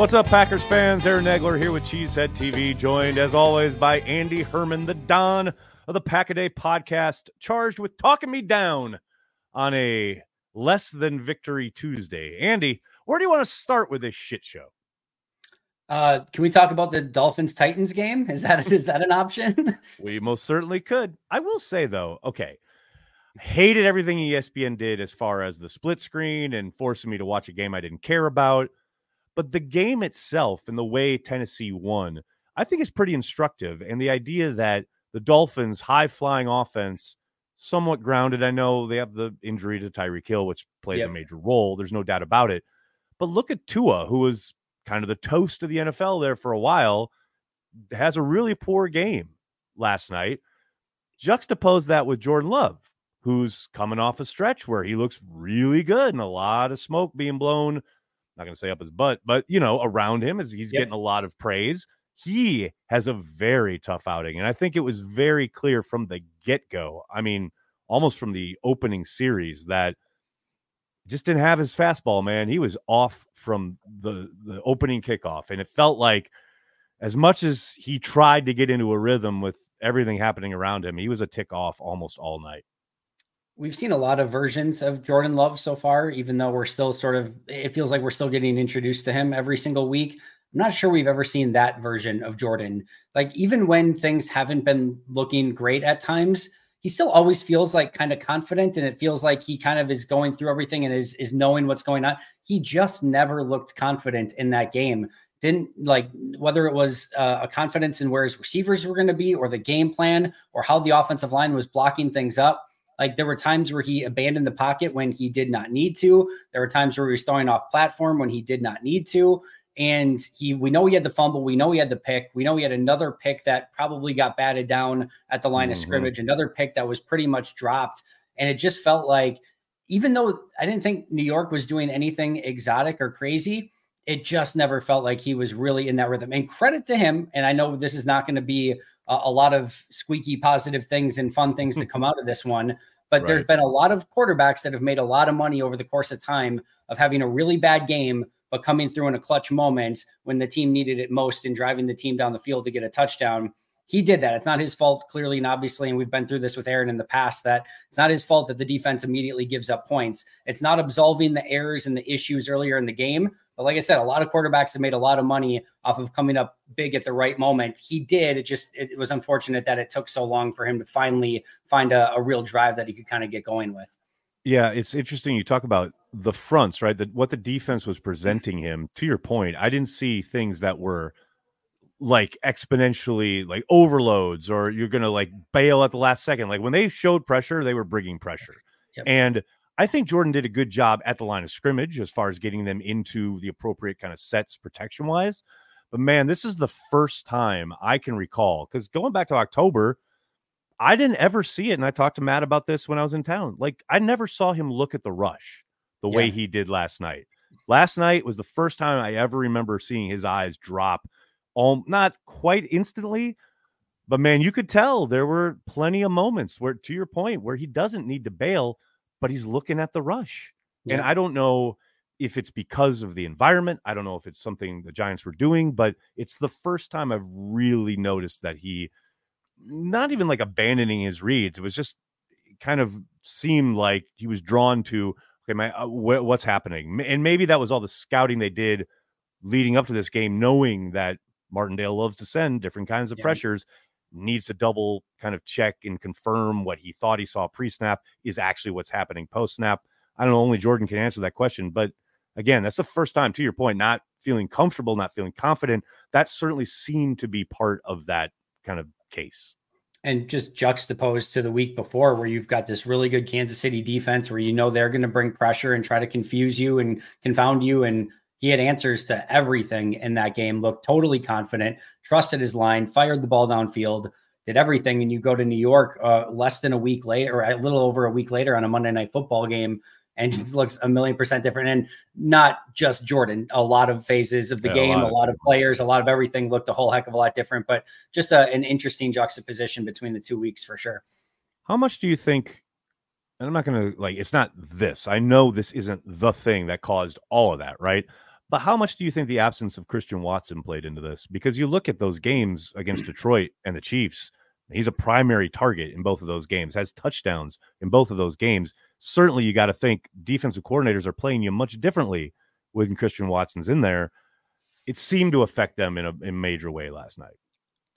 What's up, Packers fans? Aaron Nagler here with Cheesehead TV, joined as always by Andy Herman, the Don of the Pack a Day podcast, charged with talking me down on a less than victory Tuesday. Andy, where do you want to start with this shit show? Uh, can we talk about the Dolphins Titans game? Is that is that an option? we most certainly could. I will say though, okay, hated everything ESPN did as far as the split screen and forcing me to watch a game I didn't care about. But the game itself and the way Tennessee won, I think is pretty instructive. And the idea that the Dolphins' high flying offense, somewhat grounded. I know they have the injury to Tyreek Hill, which plays yep. a major role. There's no doubt about it. But look at Tua, who was kind of the toast of the NFL there for a while, has a really poor game last night. Juxtapose that with Jordan Love, who's coming off a stretch where he looks really good and a lot of smoke being blown not going to say up his butt, but you know, around him as he's yep. getting a lot of praise. He has a very tough outing. And I think it was very clear from the get go. I mean, almost from the opening series that just didn't have his fastball, man. He was off from the the opening kickoff. And it felt like as much as he tried to get into a rhythm with everything happening around him, he was a tick off almost all night we've seen a lot of versions of Jordan Love so far, even though we're still sort of, it feels like we're still getting introduced to him every single week. I'm not sure we've ever seen that version of Jordan. Like, even when things haven't been looking great at times, he still always feels like kind of confident and it feels like he kind of is going through everything and is, is knowing what's going on. He just never looked confident in that game. Didn't like whether it was uh, a confidence in where his receivers were going to be or the game plan or how the offensive line was blocking things up like there were times where he abandoned the pocket when he did not need to. There were times where he was throwing off platform when he did not need to. And he, we know he had the fumble. We know he had the pick. We know he had another pick that probably got batted down at the line mm-hmm. of scrimmage, another pick that was pretty much dropped. And it just felt like, even though I didn't think New York was doing anything exotic or crazy, it just never felt like he was really in that rhythm. And credit to him. And I know this is not going to be a, a, lot of squeaky positive things and fun things to hmm. come out of this one. But right. there's been a lot of quarterbacks that have made a lot of money over the course of time of having a really bad game, but coming through in a clutch moment when the team needed it most and driving the team down the field to get a touchdown he did that. It's not his fault, clearly and obviously. And we've been through this with Aaron in the past that it's not his fault that the defense immediately gives up points. It's not absolving the errors and the issues earlier in the game. But like I said, a lot of quarterbacks have made a lot of money off of coming up big at the right moment. He did. It just it was unfortunate that it took so long for him to finally find a, a real drive that he could kind of get going with. Yeah, it's interesting. You talk about the fronts, right? That what the defense was presenting him. To your point, I didn't see things that were like exponentially like overloads or you're going to like bail at the last second. Like when they showed pressure, they were bringing pressure. Yep. And I think Jordan did a good job at the line of scrimmage as far as getting them into the appropriate kind of sets protection wise. But man, this is the first time I can recall because going back to October, I didn't ever see it. And I talked to Matt about this when I was in town. Like I never saw him look at the rush the yeah. way he did last night. Last night was the first time I ever remember seeing his eyes drop all not quite instantly, but man, you could tell there were plenty of moments where, to your point, where he doesn't need to bail, but he's looking at the rush. Yeah. And I don't know if it's because of the environment. I don't know if it's something the Giants were doing, but it's the first time I've really noticed that he not even like abandoning his reads. It was just kind of seemed like he was drawn to okay, my uh, wh- what's happening, and maybe that was all the scouting they did leading up to this game, knowing that Martindale loves to send different kinds of yeah. pressures, needs to double kind of check and confirm what he thought he saw pre snap is actually what's happening post snap. I don't know, only Jordan can answer that question. But again, that's the first time, to your point, not feeling comfortable, not feeling confident. That certainly seemed to be part of that kind of case. And just juxtaposed to the week before, where you've got this really good Kansas City defense where you know they're going to bring pressure and try to confuse you and confound you and he had answers to everything in that game, looked totally confident, trusted his line, fired the ball downfield, did everything. And you go to New York uh, less than a week later, or a little over a week later on a Monday night football game, and he looks a million percent different. And not just Jordan, a lot of phases of the yeah, game, a lot, a lot of, of players, a lot of everything looked a whole heck of a lot different, but just a, an interesting juxtaposition between the two weeks for sure. How much do you think and I'm not going to like, it's not this. I know this isn't the thing that caused all of that, right? But how much do you think the absence of Christian Watson played into this? Because you look at those games against Detroit and the Chiefs, he's a primary target in both of those games, has touchdowns in both of those games. Certainly, you got to think defensive coordinators are playing you much differently when Christian Watson's in there. It seemed to affect them in a, in a major way last night.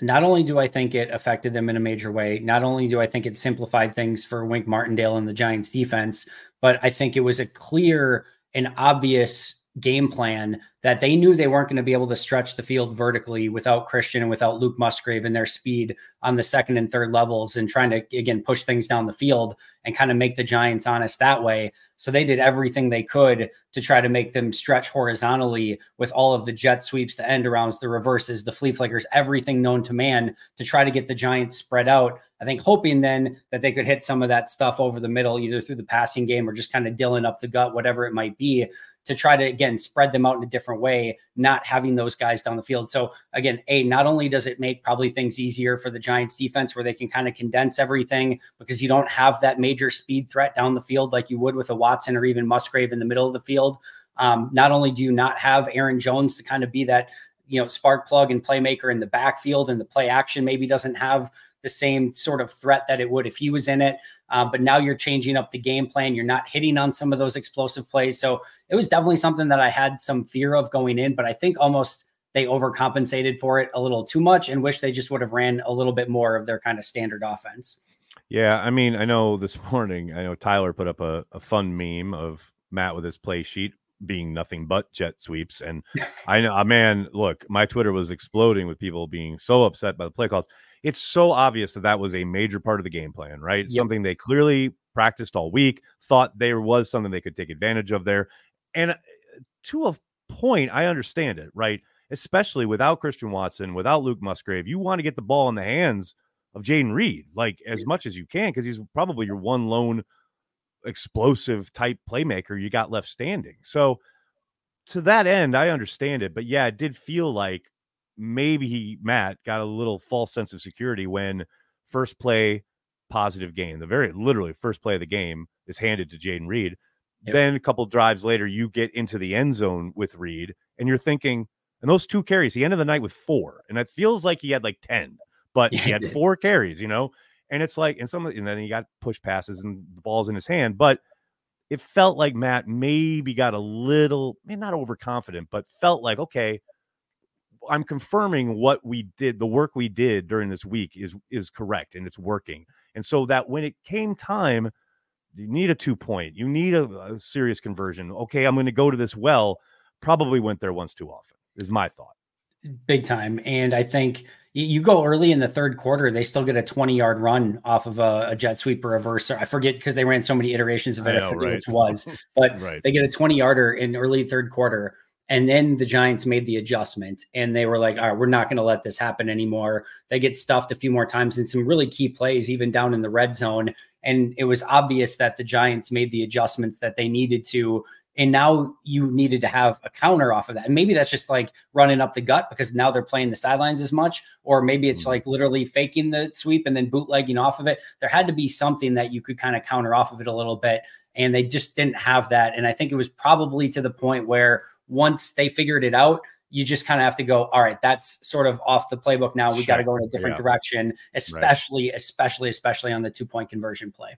Not only do I think it affected them in a major way, not only do I think it simplified things for Wink Martindale and the Giants defense, but I think it was a clear and obvious game plan that they knew they weren't going to be able to stretch the field vertically without Christian and without Luke Musgrave and their speed on the second and third levels and trying to again push things down the field and kind of make the Giants honest that way. So they did everything they could to try to make them stretch horizontally with all of the jet sweeps, the end arounds, the reverses, the flea flickers, everything known to man to try to get the Giants spread out. I think hoping then that they could hit some of that stuff over the middle, either through the passing game or just kind of dilling up the gut, whatever it might be to try to again spread them out in a different way, not having those guys down the field. So again, a not only does it make probably things easier for the Giants defense where they can kind of condense everything because you don't have that major speed threat down the field like you would with a Watson or even Musgrave in the middle of the field. Um, not only do you not have Aaron Jones to kind of be that you know spark plug and playmaker in the backfield and the play action maybe doesn't have the same sort of threat that it would if he was in it. Uh, but now you're changing up the game plan. You're not hitting on some of those explosive plays. So it was definitely something that I had some fear of going in, but I think almost they overcompensated for it a little too much and wish they just would have ran a little bit more of their kind of standard offense. Yeah, I mean, I know this morning, I know Tyler put up a, a fun meme of Matt with his play sheet being nothing but jet sweeps. And I know, uh, man, look, my Twitter was exploding with people being so upset by the play calls it's so obvious that that was a major part of the game plan, right? Yep. Something they clearly practiced all week, thought there was something they could take advantage of there. And uh, to a point, I understand it, right? Especially without Christian Watson, without Luke Musgrave, you want to get the ball in the hands of Jayden Reed, like as much as you can, because he's probably your one lone explosive type playmaker you got left standing. So to that end, I understand it. But yeah, it did feel like maybe he Matt got a little false sense of security when first play positive game, the very literally first play of the game is handed to Jayden Reed. Yep. Then a couple drives later, you get into the end zone with Reed, and you're thinking, and those two carries, he ended the night with four, and it feels like he had like ten, but yeah, he had four carries, you know, and it's like, and some, and then he got push passes and the ball's in his hand, but it felt like Matt maybe got a little, maybe not overconfident, but felt like okay, I'm confirming what we did, the work we did during this week is is correct and it's working. And so that when it came time, you need a two point, you need a, a serious conversion. Okay, I'm going to go to this well. Probably went there once too often. Is my thought. Big time, and I think you go early in the third quarter, they still get a 20 yard run off of a, a jet sweep or reverse. I forget because they ran so many iterations of it. I, know, I forget right. which was, but right. they get a 20 yarder in early third quarter and then the Giants made the adjustment and they were like, all right, we're not going to let this happen anymore. They get stuffed a few more times in some really key plays, even down in the red zone. And it was obvious that the Giants made the adjustments that they needed to. And now you needed to have a counter off of that. And maybe that's just like running up the gut because now they're playing the sidelines as much. Or maybe it's mm-hmm. like literally faking the sweep and then bootlegging off of it. There had to be something that you could kind of counter off of it a little bit. And they just didn't have that. And I think it was probably to the point where once they figured it out, you just kind of have to go, all right, that's sort of off the playbook now. We got to go in a different yeah. direction, especially, right. especially, especially on the two point conversion play.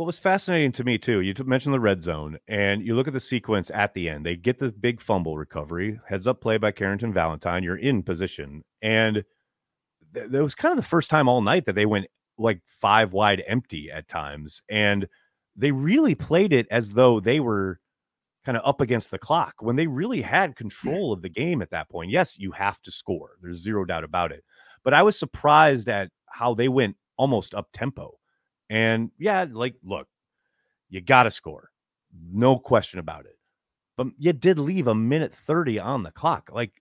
What was fascinating to me too, you mentioned the red zone, and you look at the sequence at the end. They get the big fumble recovery, heads up play by Carrington Valentine. You're in position, and th- it was kind of the first time all night that they went like five wide empty at times, and they really played it as though they were kind of up against the clock when they really had control of the game at that point. Yes, you have to score. There's zero doubt about it. But I was surprised at how they went almost up tempo. And yeah, like, look, you got to score. No question about it. But you did leave a minute 30 on the clock. Like,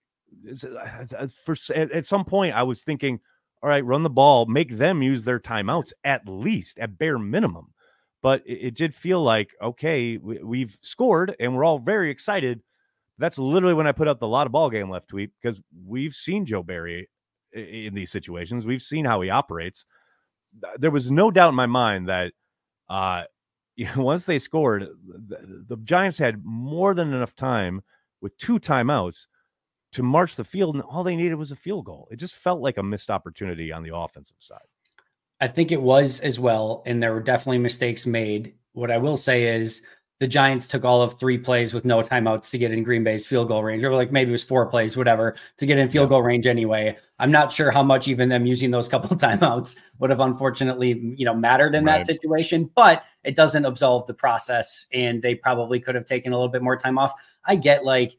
uh, for at some point, I was thinking, all right, run the ball, make them use their timeouts at least, at bare minimum. But it, it did feel like, okay, we, have scored and we're all very excited. That's literally when I put up the lot of ball game left tweet because we've seen Joe Barry in these situations. We've seen how he operates. There was no doubt in my mind that uh, once they scored, the, the Giants had more than enough time with two timeouts to march the field, and all they needed was a field goal. It just felt like a missed opportunity on the offensive side. I think it was as well, and there were definitely mistakes made. What I will say is the Giants took all of three plays with no timeouts to get in Green Bay's field goal range, or like maybe it was four plays, whatever, to get in field goal range anyway. I'm not sure how much even them using those couple timeouts would have unfortunately, you know, mattered in right. that situation, but it doesn't absolve the process. And they probably could have taken a little bit more time off. I get like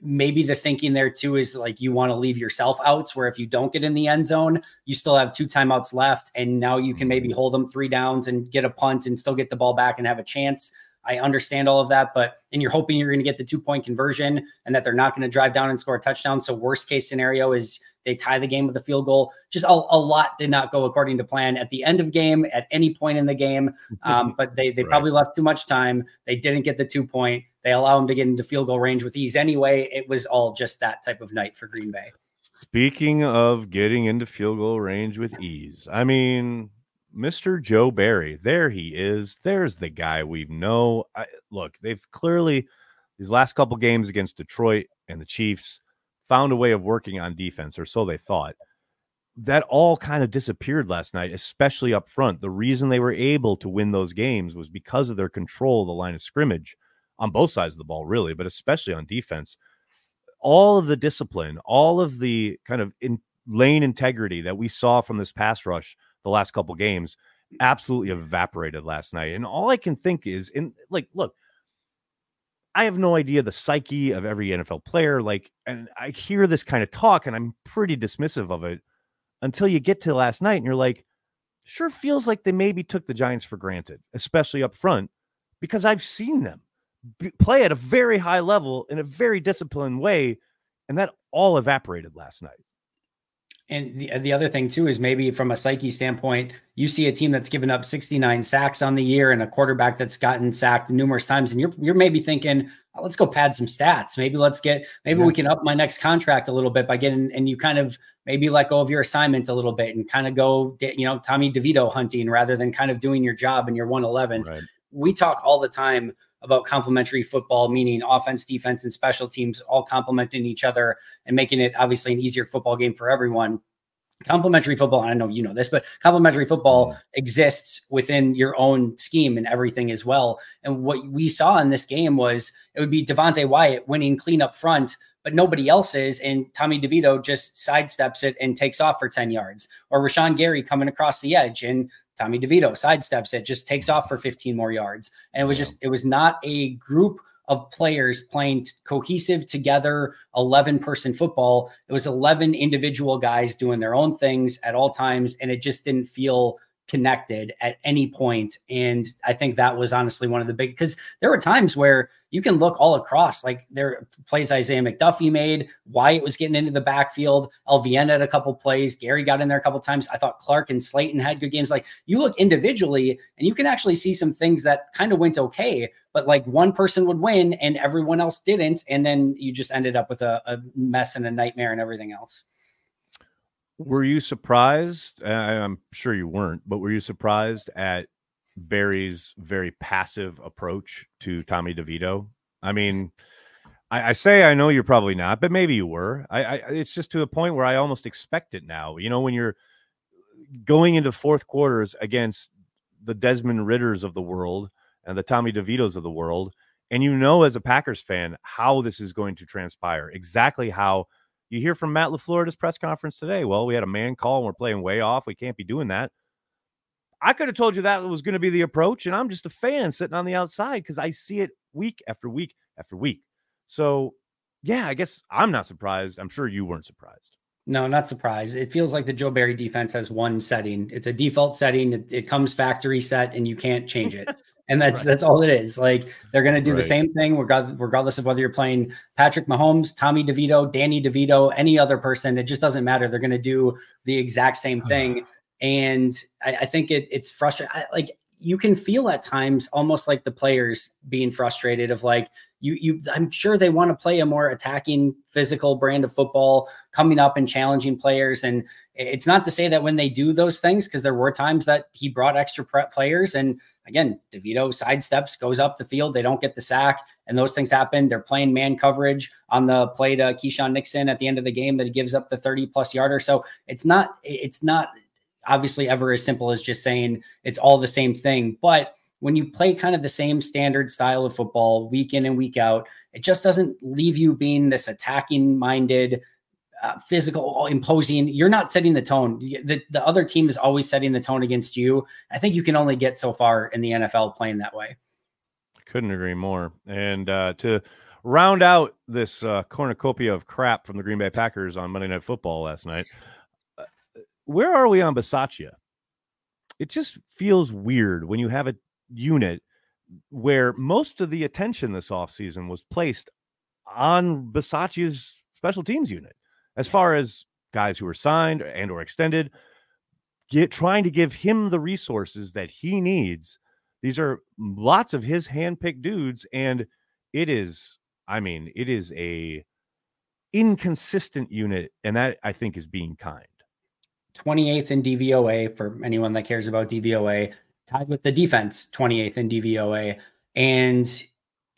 maybe the thinking there too is like you want to leave yourself outs where if you don't get in the end zone, you still have two timeouts left. And now you can maybe mm-hmm. hold them three downs and get a punt and still get the ball back and have a chance I understand all of that, but and you're hoping you're going to get the two point conversion and that they're not going to drive down and score a touchdown. So worst case scenario is they tie the game with a field goal. Just a, a lot did not go according to plan at the end of game at any point in the game. Um, but they they right. probably left too much time. They didn't get the two point. They allow them to get into field goal range with ease anyway. It was all just that type of night for Green Bay. Speaking of getting into field goal range with ease, I mean, Mr. Joe Barry. There he is. There's the guy we know. I, look, they've clearly these last couple games against Detroit and the Chiefs found a way of working on defense, or so they thought. That all kind of disappeared last night, especially up front. The reason they were able to win those games was because of their control of the line of scrimmage on both sides of the ball, really, but especially on defense. All of the discipline, all of the kind of in lane integrity that we saw from this pass rush the last couple games absolutely evaporated last night. And all I can think is in like, look, I have no idea the psyche of every NFL player. Like, and I hear this kind of talk and I'm pretty dismissive of it until you get to last night and you're like, sure feels like they maybe took the Giants for granted, especially up front, because I've seen them play at a very high level in a very disciplined way. And that all evaporated last night. And the, the other thing too is maybe from a psyche standpoint, you see a team that's given up 69 sacks on the year and a quarterback that's gotten sacked numerous times, and you're you're maybe thinking, oh, let's go pad some stats. Maybe let's get maybe yeah. we can up my next contract a little bit by getting and you kind of maybe let go of your assignment a little bit and kind of go you know Tommy DeVito hunting rather than kind of doing your job in your 111th. Right. We talk all the time about complementary football, meaning offense, defense, and special teams all complementing each other and making it obviously an easier football game for everyone. Complementary football, I know you know this, but complementary football mm-hmm. exists within your own scheme and everything as well. And what we saw in this game was it would be Devonte Wyatt winning clean up front, but nobody else is. And Tommy DeVito just sidesteps it and takes off for 10 yards. Or Rashan Gary coming across the edge and Tommy DeVito sidesteps it, just takes off for 15 more yards. And it was just, it was not a group of players playing t- cohesive together 11 person football. It was 11 individual guys doing their own things at all times. And it just didn't feel connected at any point. And I think that was honestly one of the big because there were times where you can look all across, like there plays Isaiah McDuffie made, Wyatt was getting into the backfield, LVN had a couple plays, Gary got in there a couple times. I thought Clark and Slaton had good games. Like you look individually and you can actually see some things that kind of went okay, but like one person would win and everyone else didn't. And then you just ended up with a, a mess and a nightmare and everything else. Were you surprised? I'm sure you weren't, but were you surprised at Barry's very passive approach to Tommy DeVito? I mean, I, I, say I know you're probably not, but maybe you were. I, I, it's just to a point where I almost expect it now. You know, when you're going into fourth quarters against the Desmond Ridders of the world and the Tommy DeVitos of the world. And you know, as a Packers fan, how this is going to transpire. Exactly how you hear from Matt LaFleur at his press conference today. Well, we had a man call and we're playing way off. We can't be doing that. I could have told you that was going to be the approach, and I'm just a fan sitting on the outside because I see it week after week after week. So, yeah, I guess I'm not surprised. I'm sure you weren't surprised. No, not surprised. It feels like the Joe Barry defense has one setting. It's a default setting. It, it comes factory set, and you can't change it. And that's right. that's all it is. Like they're going to do right. the same thing regardless of whether you're playing Patrick Mahomes, Tommy DeVito, Danny DeVito, any other person. It just doesn't matter. They're going to do the exact same uh-huh. thing. And I, I think it, it's frustrating. Like you can feel at times almost like the players being frustrated of like you you I'm sure they want to play a more attacking physical brand of football coming up and challenging players and it's not to say that when they do those things because there were times that he brought extra prep players and again DeVito sidesteps goes up the field they don't get the sack and those things happen they're playing man coverage on the play to Keisean Nixon at the end of the game that he gives up the 30 plus yarder so it's not it's not obviously ever as simple as just saying it's all the same thing. But when you play kind of the same standard style of football week in and week out, it just doesn't leave you being this attacking minded, uh, physical, imposing. You're not setting the tone. The, the other team is always setting the tone against you. I think you can only get so far in the NFL playing that way. Couldn't agree more. And uh, to round out this uh, cornucopia of crap from the Green Bay Packers on Monday Night Football last night, where are we on Bisaccia? It just feels weird when you have a unit where most of the attention this offseason was placed on Bisaccia's special teams unit as far as guys who are signed and or extended get trying to give him the resources that he needs these are lots of his handpicked dudes and it is i mean it is a inconsistent unit and that i think is being kind 28th in DVOA for anyone that cares about DVOA, tied with the defense, 28th in DVOA. And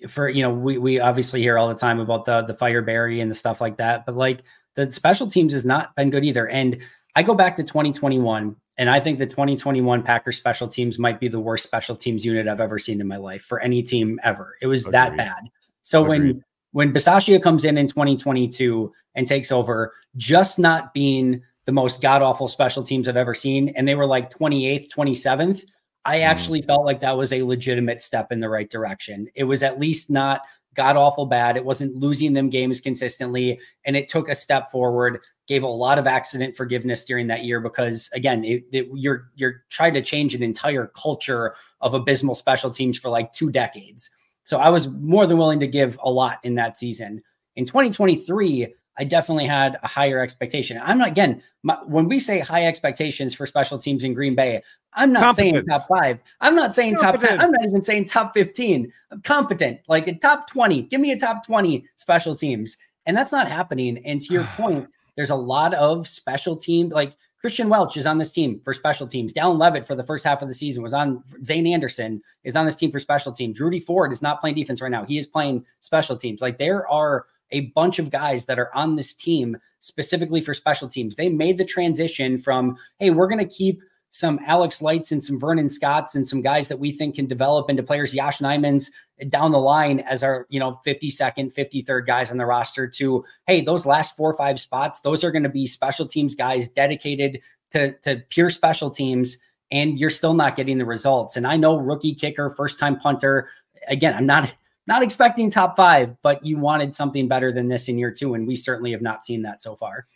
for you know, we we obviously hear all the time about the the fire and the stuff like that, but like the special teams has not been good either. And I go back to 2021, and I think the 2021 Packers special teams might be the worst special teams unit I've ever seen in my life for any team ever. It was Agreed. that bad. So Agreed. when when Bisaccia comes in in 2022 and takes over, just not being the most god awful special teams I've ever seen, and they were like 28th, 27th. I mm. actually mm. felt like that was a legitimate step in the right direction. It was at least not god awful bad. It wasn't losing them games consistently, and it took a step forward. Gave a lot of accident forgiveness during that year because again, it, it, you're you're trying to change an entire culture of abysmal special teams for like two decades. So I was more than willing to give a lot in that season. In 2023, I definitely had a higher expectation. I'm not again my, when we say high expectations for special teams in Green Bay. I'm not saying top five. I'm not saying top ten. I'm not even saying top fifteen. I'm competent, like a top twenty. Give me a top twenty special teams, and that's not happening. And to your point, there's a lot of special team like. Christian Welch is on this team for special teams. Dallin Leavitt for the first half of the season was on. Zayne Anderson is on this team for special teams. Rudy Ford is not playing defense right now. He is playing special teams. Like there are a bunch of guys that are on this team specifically for special teams. They made the transition from, hey, we're going to keep some Alex Lights and some Vernon Scotts and some guys that we think can develop into players, Yosh Nijman's down the line as our, you know, 52nd, 53rd guys on the roster to, hey, those last four or five spots, those are going to be special teams guys dedicated to, to pure special teams. And you're still not getting the results. And I know rookie kicker, first time punter. Again, I'm not not expecting top five, but you wanted something better than this in year two. And we certainly have not seen that so far.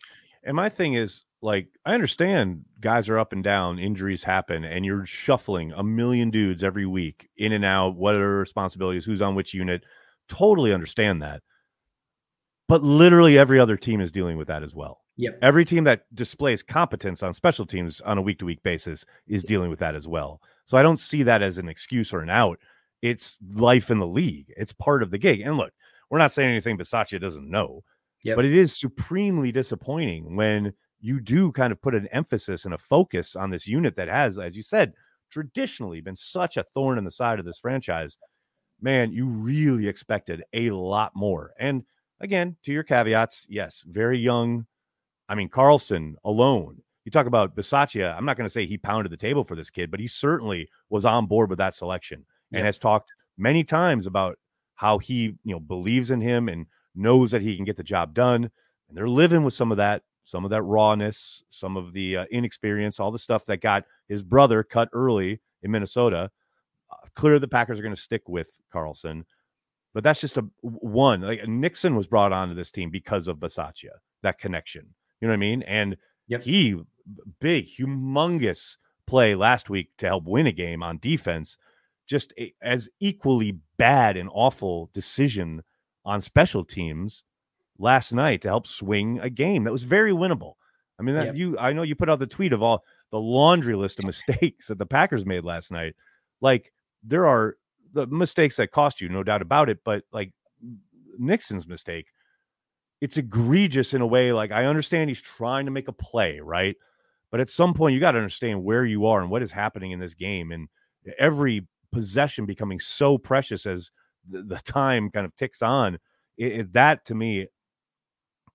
And my thing is, like, I understand guys are up and down, injuries happen, and you're shuffling a million dudes every week in and out, what are responsibilities, who's on which unit. Totally understand that. But literally every other team is dealing with that as well. Yep. Every team that displays competence on special teams on a week to week basis is dealing with that as well. So I don't see that as an excuse or an out it's life in the league. It's part of the gig. And look, we're not saying anything Bisaccia doesn't know, yep. but it is supremely disappointing when you do kind of put an emphasis and a focus on this unit that has, as you said, traditionally been such a thorn in the side of this franchise. Man, you really expected a lot more. And again, to your caveats, yes, very young. I mean, Carlson alone you talk about Bisaccia. I'm not going to say he pounded the table for this kid, but he certainly was on board with that selection and has talked many times about how he, you know, believes in him and knows that he can get the job done. And they're living with some of that, some of that rawness, some of the uh, inexperience, all the stuff that got his brother cut early in Minnesota. Uh, clear the Packers are going to stick with Carlson, but that's just a one. Like Nixon was brought onto this team because of Bisaccia, that connection. You know what I mean? And yep. he big, humongous play last week to help win a game on defense. Just a, as equally bad and awful decision on special teams last night to help swing a game that was very winnable. I mean, that yep. you I know you put out the tweet of all the laundry list of mistakes that the Packers made last night. Like there are the mistakes that cost you, no doubt about it, but like Nixon's mistake, it's egregious in a way. Like I understand he's trying to make a play, right? But at some point, you got to understand where you are and what is happening in this game, and every possession becoming so precious as the, the time kind of ticks on. It, it, that to me,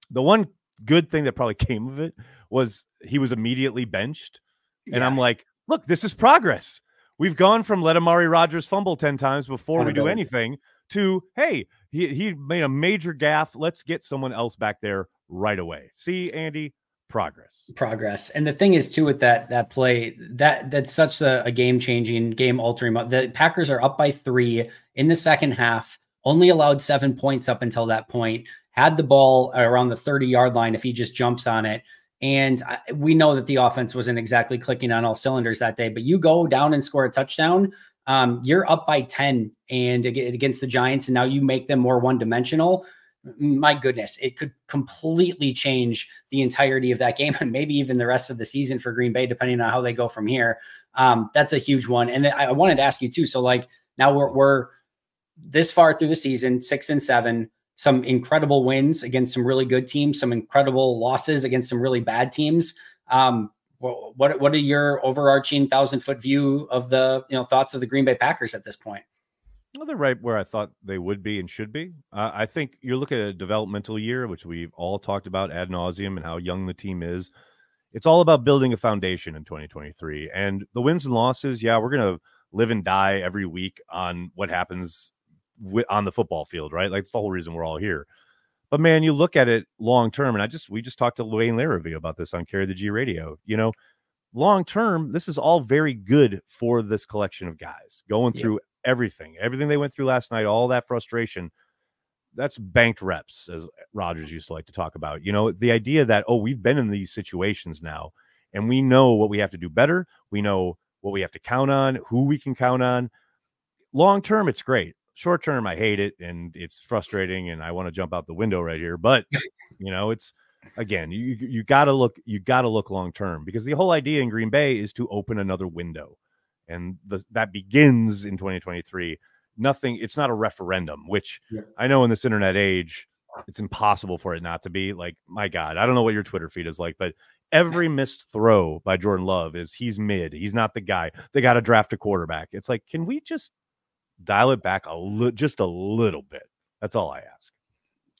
the one good thing that probably came of it was he was immediately benched. And yeah. I'm like, look, this is progress. We've gone from let Amari Rogers fumble 10 times before we do anything to, hey, he, he made a major gaffe. Let's get someone else back there right away. See, Andy, progress. Progress. And the thing is, too, with that that play, that that's such a, a game changing, game altering. The Packers are up by three in the second half, only allowed seven points up until that point, had the ball around the 30 yard line if he just jumps on it. And we know that the offense wasn't exactly clicking on all cylinders that day, but you go down and score a touchdown. Um, you're up by 10 and against the Giants, and now you make them more one dimensional. My goodness, it could completely change the entirety of that game and maybe even the rest of the season for Green Bay, depending on how they go from here. Um, that's a huge one. And I wanted to ask you too. So, like, now we're, we're this far through the season, six and seven, some incredible wins against some really good teams, some incredible losses against some really bad teams. Um, what what are your overarching thousand foot view of the you know thoughts of the Green Bay Packers at this point? Well, they're right where I thought they would be and should be. Uh, I think you're looking at a developmental year, which we've all talked about ad nauseum and how young the team is. It's all about building a foundation in 2023, and the wins and losses. Yeah, we're gonna live and die every week on what happens w- on the football field, right? Like it's the whole reason we're all here. But man, you look at it long term, and I just we just talked to Wayne Larrivee about this on Carry the G Radio. You know, long term, this is all very good for this collection of guys going yeah. through everything, everything they went through last night, all that frustration. That's banked reps, as Rogers used to like to talk about. You know, the idea that oh, we've been in these situations now, and we know what we have to do better. We know what we have to count on, who we can count on. Long term, it's great. Short term, I hate it and it's frustrating, and I want to jump out the window right here. But you know, it's again, you you got to look you got to look long term because the whole idea in Green Bay is to open another window, and the, that begins in 2023. Nothing. It's not a referendum, which yeah. I know in this internet age, it's impossible for it not to be. Like, my God, I don't know what your Twitter feed is like, but every missed throw by Jordan Love is he's mid. He's not the guy. They got to draft a quarterback. It's like, can we just dial it back a li- just a little bit? That's all I ask.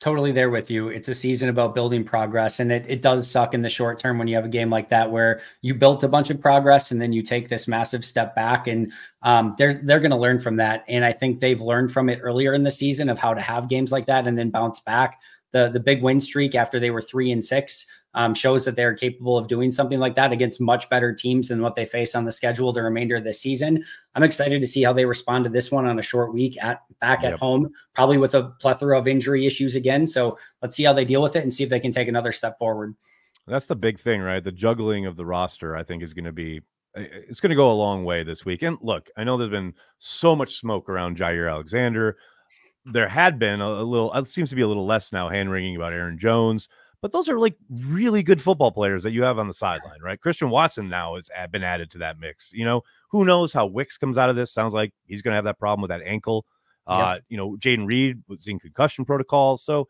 Totally there with you. It's a season about building progress, and it, it does suck in the short term when you have a game like that where you built a bunch of progress and then you take this massive step back. And um, they're they're going to learn from that, and I think they've learned from it earlier in the season of how to have games like that and then bounce back. The the big win streak after they were three and six um, shows that they're capable of doing something like that against much better teams than what they face on the schedule the remainder of the season. I'm excited to see how they respond to this one on a short week at back yep. at home, probably with a plethora of injury issues again. So let's see how they deal with it and see if they can take another step forward. That's the big thing, right? The juggling of the roster, I think, is going to be it's going to go a long way this week. And look, I know there's been so much smoke around Jaire Alexander. There had been a, a little, it seems to be a little less now hand wringing about Aaron Jones but those are like really good football players that you have on the sideline, right? Christian Watson now has been added to that mix. You know, who knows how Wicks comes out of this? Sounds like he's going to have that problem with that ankle. Yep. Uh, you know, Jayden Reed was in concussion protocol. So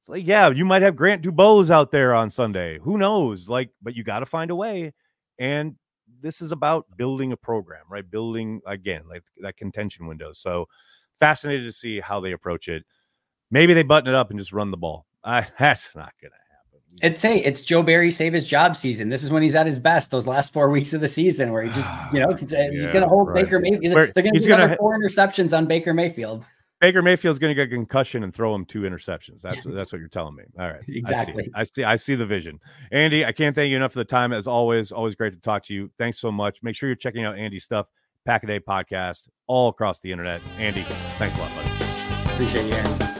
it's like, yeah, you might have Grant DuBose out there on Sunday. Who knows? Like, but you got to find a way. And this is about building a program, right? Building again, like that contention window. So fascinated to see how they approach it. Maybe they button it up and just run the ball. I, that's not going to It's hey, it's Joe Barry save his job season. This is when he's at his best. Those last four weeks of the season, where he just, you know, he's, uh, yeah, going to hold right. Baker Mayfield. Where They're going to get four interceptions on Baker Mayfield. Baker Mayfield's going to get a concussion and throw him two interceptions. That's that's what you're telling me. All right, exactly. I see, I see. I see the vision. Andy, I can't thank you enough for the time. As always, always great to talk to you. Thanks so much. Make sure you're checking out Andy's stuff, Pack a Day podcast, all across the internet. Andy, thanks a lot, buddy. Appreciate you, Aaron.